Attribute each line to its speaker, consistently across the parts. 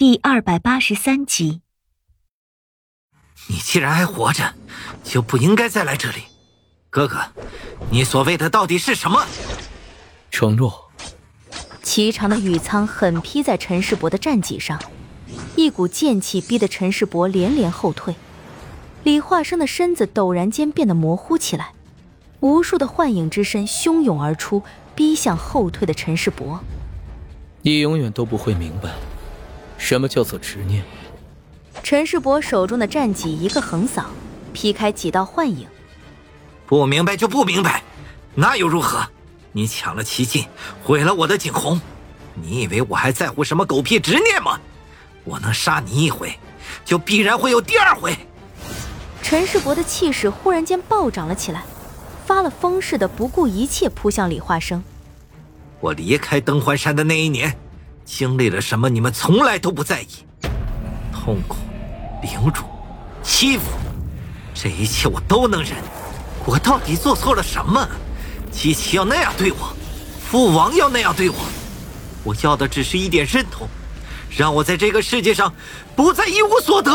Speaker 1: 第二百八十三集。
Speaker 2: 你既然还活着，就不应该再来这里。哥哥，你所谓的到底是什么？
Speaker 3: 承诺。
Speaker 4: 齐长的羽苍狠劈在陈世伯的战戟上，一股剑气逼得陈世伯连连后退。李化生的身子陡然间变得模糊起来，无数的幻影之身汹涌而出，逼向后退的陈世伯。
Speaker 3: 你永远都不会明白。什么叫做执念？
Speaker 4: 陈世伯手中的战戟一个横扫，劈开几道幻影。
Speaker 2: 不明白就不明白，那又如何？你抢了奇劲，毁了我的景洪，你以为我还在乎什么狗屁执念吗？我能杀你一回，就必然会有第二回。
Speaker 4: 陈世伯的气势忽然间暴涨了起来，发了疯似的不顾一切扑向李化生。
Speaker 2: 我离开登环山的那一年。经历了什么？你们从来都不在意。痛苦、凌辱、欺负，这一切我都能忍。我到底做错了什么？七七要那样对我，父王要那样对我。我要的只是一点认同，让我在这个世界上不再一无所得。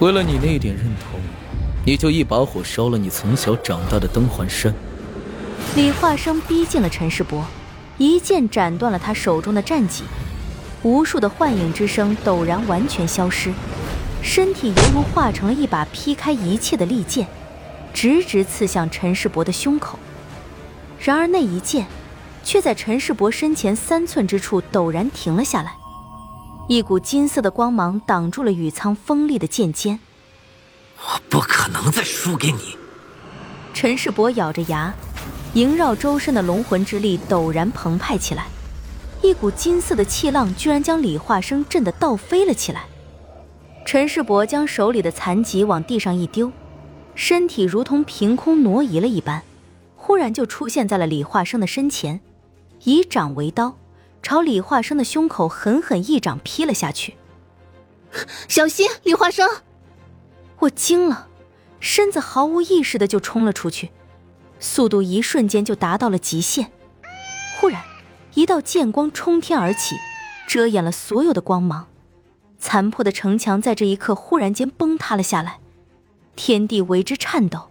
Speaker 3: 为了你那一点认同，你就一把火烧了你从小长大的灯环山。
Speaker 4: 李化生逼近了陈世伯。一剑斩断了他手中的战戟，无数的幻影之声陡然完全消失，身体犹如化成了一把劈开一切的利剑，直直刺向陈世伯的胸口。然而那一剑，却在陈世伯身前三寸之处陡然停了下来，一股金色的光芒挡住了羽苍锋利的剑尖。
Speaker 2: 我不可能再输给你！
Speaker 4: 陈世伯咬着牙。萦绕周身的龙魂之力陡然澎湃起来，一股金色的气浪居然将李化生震得倒飞了起来。陈世伯将手里的残戟往地上一丢，身体如同凭空挪移了一般，忽然就出现在了李化生的身前，以掌为刀，朝李化生的胸口狠狠一掌劈了下去。
Speaker 5: 小心，李化生！
Speaker 4: 我惊了，身子毫无意识的就冲了出去。速度一瞬间就达到了极限，忽然，一道剑光冲天而起，遮掩了所有的光芒。残破的城墙在这一刻忽然间崩塌了下来，天地为之颤抖。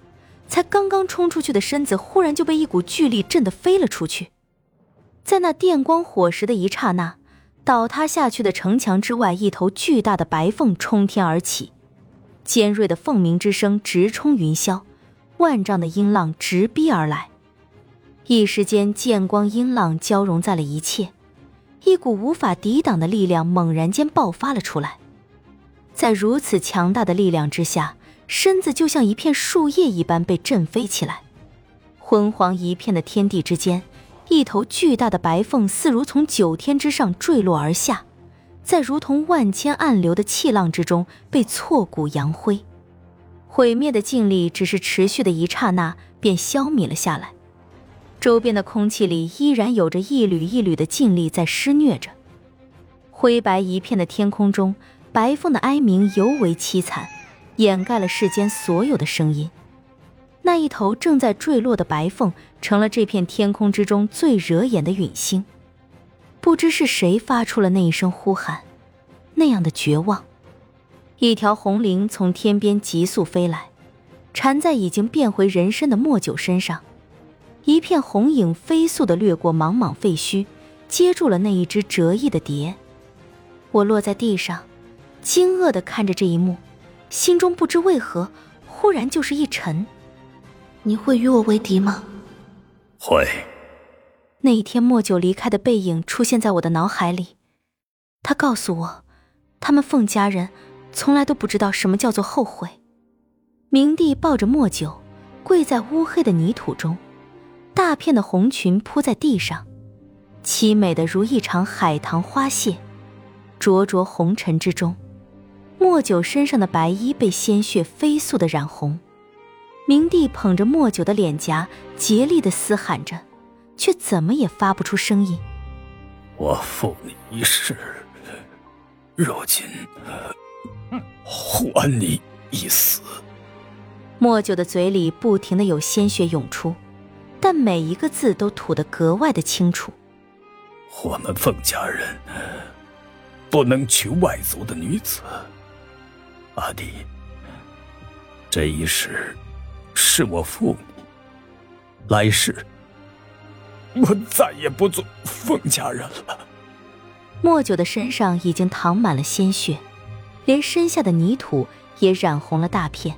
Speaker 4: 才刚刚冲出去的身子，忽然就被一股巨力震得飞了出去。在那电光火石的一刹那，倒塌下去的城墙之外，一头巨大的白凤冲天而起，尖锐的凤鸣之声直冲云霄。万丈的音浪直逼而来，一时间剑光音浪交融在了一切，一股无法抵挡的力量猛然间爆发了出来。在如此强大的力量之下，身子就像一片树叶一般被震飞起来。昏黄一片的天地之间，一头巨大的白凤似如从九天之上坠落而下，在如同万千暗流的气浪之中被挫骨扬灰。毁灭的劲力只是持续的一刹那，便消弭了下来。周边的空气里依然有着一缕一缕的劲力在施虐着。灰白一片的天空中，白凤的哀鸣尤为凄惨，掩盖了世间所有的声音。那一头正在坠落的白凤，成了这片天空之中最惹眼的陨星。不知是谁发出了那一声呼喊，那样的绝望。一条红绫从天边急速飞来，缠在已经变回人身的莫九身上。一片红影飞速地掠过茫茫废墟，接住了那一只折翼的蝶。我落在地上，惊愕地看着这一幕，心中不知为何，忽然就是一沉。
Speaker 5: 你会与我为敌吗？
Speaker 6: 会。
Speaker 4: 那一天莫九离开的背影出现在我的脑海里，他告诉我，他们凤家人。从来都不知道什么叫做后悔。明帝抱着墨酒，跪在乌黑的泥土中，大片的红裙铺在地上，凄美的如一场海棠花谢，灼灼红尘之中，墨酒身上的白衣被鲜血飞速的染红。明帝捧着墨酒的脸颊，竭力的嘶喊着，却怎么也发不出声音。
Speaker 6: 我负你一世，如今。还你一死！
Speaker 4: 莫九的嘴里不停的有鲜血涌出，但每一个字都吐得格外的清楚。
Speaker 6: 我们凤家人不能娶外族的女子。阿弟，这一世是我负你，来世我再也不做凤家人了。
Speaker 4: 莫九的身上已经淌满了鲜血，连身下的泥土也染红了大片。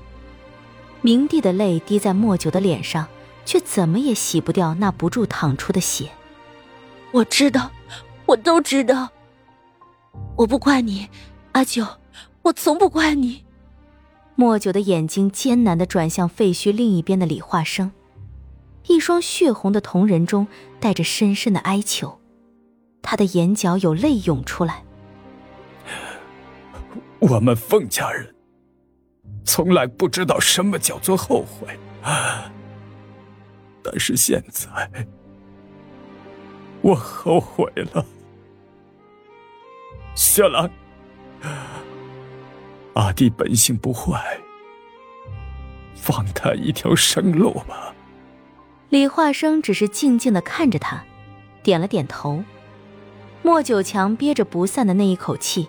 Speaker 4: 明帝的泪滴在莫九的脸上，却怎么也洗不掉那不住淌出的血。
Speaker 5: 我知道，我都知道。我不怪你，阿九，我从不怪你。
Speaker 4: 莫九的眼睛艰难的转向废墟另一边的李化生，一双血红的瞳仁中带着深深的哀求，他的眼角有泪涌出来。
Speaker 6: 我们凤家人从来不知道什么叫做后悔，但是现在我后悔了。小兰，阿弟本性不坏，放他一条生路吧。
Speaker 4: 李化生只是静静的看着他，点了点头。莫九强憋着不散的那一口气，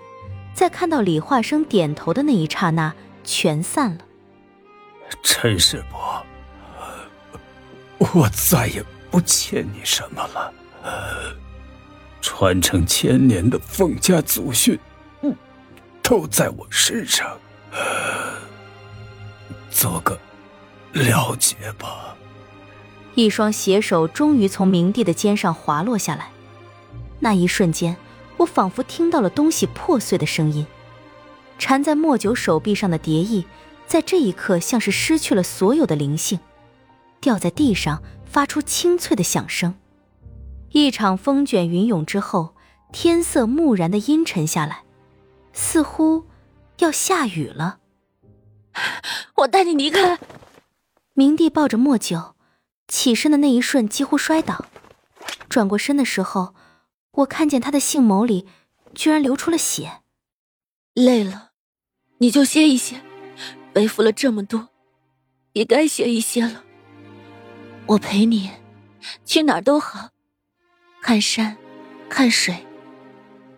Speaker 4: 在看到李化生点头的那一刹那，全散了。
Speaker 6: 陈世伯，我再也不欠你什么了。传承千年的凤家祖训，都在我身上，做个了结吧。
Speaker 4: 一双血手终于从明帝的肩上滑落下来，那一瞬间，我仿佛听到了东西破碎的声音。缠在莫九手臂上的蝶翼，在这一刻像是失去了所有的灵性，掉在地上，发出清脆的响声。一场风卷云涌之后，天色蓦然的阴沉下来，似乎要下雨了。
Speaker 5: 我带你离开。
Speaker 4: 明帝抱着莫九，起身的那一瞬几乎摔倒。转过身的时候，我看见他的杏眸里居然流出了血。
Speaker 5: 累了，你就歇一歇。背负了这么多，也该歇一歇了。我陪你，去哪儿都好。看山，看水，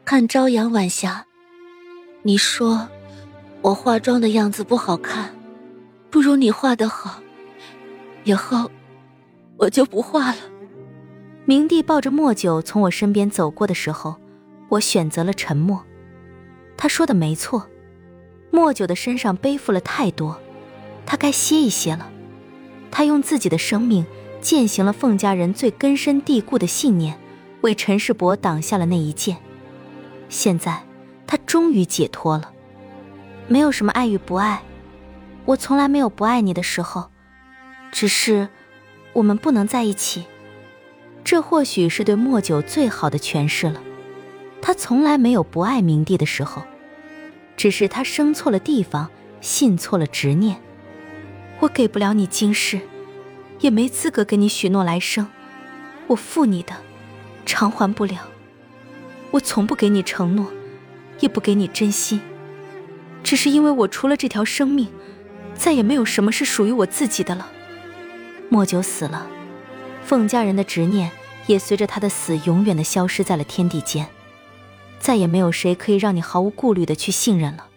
Speaker 5: 看朝阳晚霞。你说我化妆的样子不好看，不如你画的好。以后我就不画了。
Speaker 4: 明帝抱着墨九从我身边走过的时候，我选择了沉默。他说的没错，墨九的身上背负了太多，他该歇一歇了。他用自己的生命践行了凤家人最根深蒂固的信念。为陈世伯挡下了那一剑，现在他终于解脱了。没有什么爱与不爱，我从来没有不爱你的时候，只是我们不能在一起。这或许是对莫九最好的诠释了。他从来没有不爱明帝的时候，只是他生错了地方，信错了执念。我给不了你今世，也没资格给你许诺来生。我负你的。偿还不了，我从不给你承诺，也不给你真心，只是因为我除了这条生命，再也没有什么是属于我自己的了。莫九死了，凤家人的执念也随着他的死永远的消失在了天地间，再也没有谁可以让你毫无顾虑的去信任了。